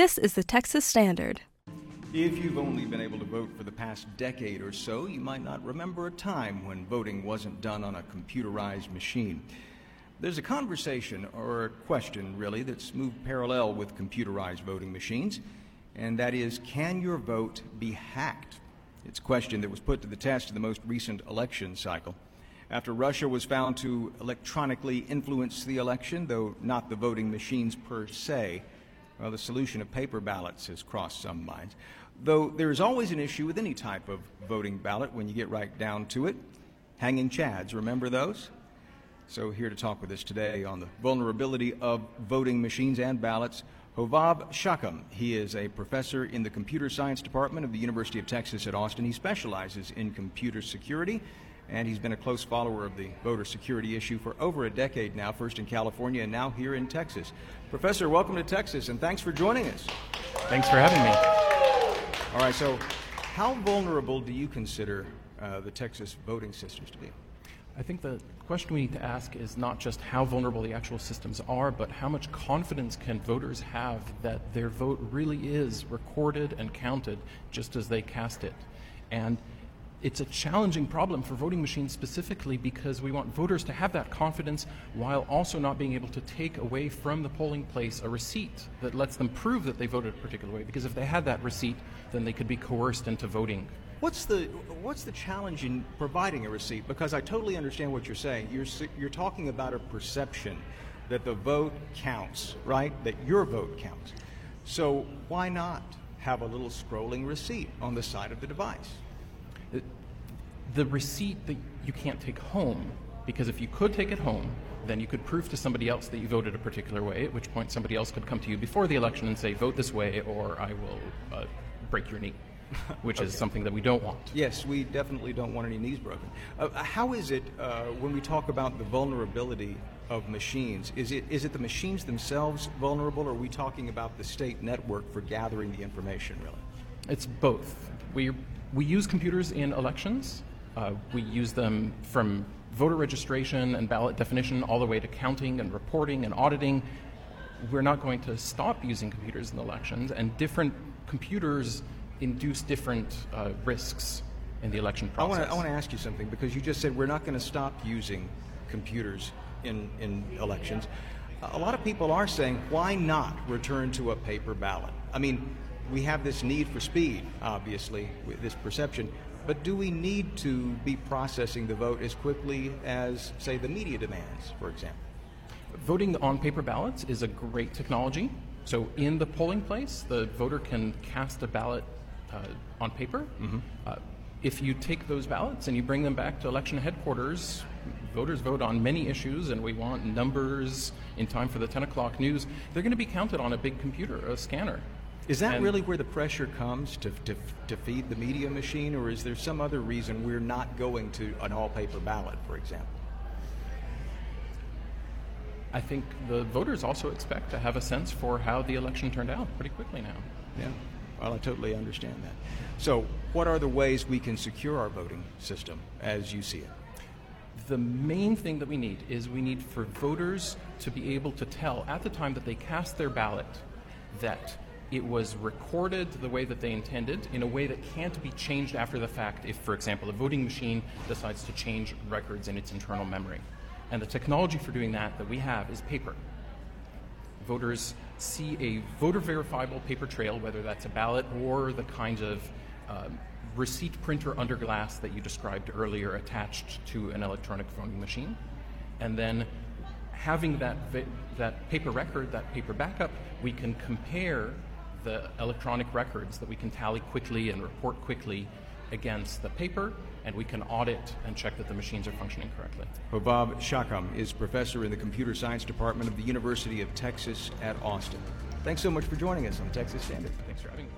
This is the Texas Standard. If you've only been able to vote for the past decade or so, you might not remember a time when voting wasn't done on a computerized machine. There's a conversation, or a question really, that's moved parallel with computerized voting machines, and that is can your vote be hacked? It's a question that was put to the test in the most recent election cycle. After Russia was found to electronically influence the election, though not the voting machines per se, well, the solution of paper ballots has crossed some minds. Though there is always an issue with any type of voting ballot when you get right down to it. Hanging chads, remember those? So, here to talk with us today on the vulnerability of voting machines and ballots, Hovav Shacham. He is a professor in the Computer Science Department of the University of Texas at Austin. He specializes in computer security and he's been a close follower of the voter security issue for over a decade now, first in California and now here in Texas. Professor, welcome to Texas, and thanks for joining us. Thanks for having me. All right, so how vulnerable do you consider uh, the Texas voting systems to be? I think the question we need to ask is not just how vulnerable the actual systems are, but how much confidence can voters have that their vote really is recorded and counted just as they cast it. And it's a challenging problem for voting machines specifically because we want voters to have that confidence while also not being able to take away from the polling place a receipt that lets them prove that they voted a particular way. Because if they had that receipt, then they could be coerced into voting. What's the what's the challenge in providing a receipt? Because I totally understand what you're saying. You're you're talking about a perception that the vote counts, right? That your vote counts. So why not have a little scrolling receipt on the side of the device? The receipt that you can't take home, because if you could take it home, then you could prove to somebody else that you voted a particular way, at which point somebody else could come to you before the election and say, vote this way or I will uh, break your knee. which okay. is something that we don't want. Yes, we definitely don't want any knees broken. Uh, how is it uh, when we talk about the vulnerability of machines? Is it is it the machines themselves vulnerable, or are we talking about the state network for gathering the information? Really, it's both. We we use computers in elections, uh, we use them from voter registration and ballot definition all the way to counting and reporting and auditing. We're not going to stop using computers in elections, and different computers induce different uh, risks in the election process. I want to ask you something because you just said we're not going to stop using computers in, in elections. A lot of people are saying, why not return to a paper ballot? I mean, we have this need for speed, obviously, with this perception. But do we need to be processing the vote as quickly as, say, the media demands, for example? Voting on paper ballots is a great technology. So, in the polling place, the voter can cast a ballot uh, on paper. Mm-hmm. Uh, if you take those ballots and you bring them back to election headquarters, voters vote on many issues, and we want numbers in time for the 10 o'clock news. They're going to be counted on a big computer, a scanner. Is that and really where the pressure comes to, to, to feed the media machine, or is there some other reason we're not going to an all paper ballot, for example? I think the voters also expect to have a sense for how the election turned out pretty quickly now. Yeah, well, I totally understand that. So, what are the ways we can secure our voting system as you see it? The main thing that we need is we need for voters to be able to tell at the time that they cast their ballot that it was recorded the way that they intended in a way that can't be changed after the fact if, for example, a voting machine decides to change records in its internal memory. And the technology for doing that that we have is paper. Voters see a voter verifiable paper trail, whether that's a ballot or the kind of uh, receipt printer under glass that you described earlier attached to an electronic voting machine. And then having that, that paper record, that paper backup, we can compare the electronic records that we can tally quickly and report quickly against the paper, and we can audit and check that the machines are functioning correctly. Hovav Shacham is professor in the Computer Science Department of the University of Texas at Austin. Thanks so much for joining us on Texas Standard. Thanks for having me.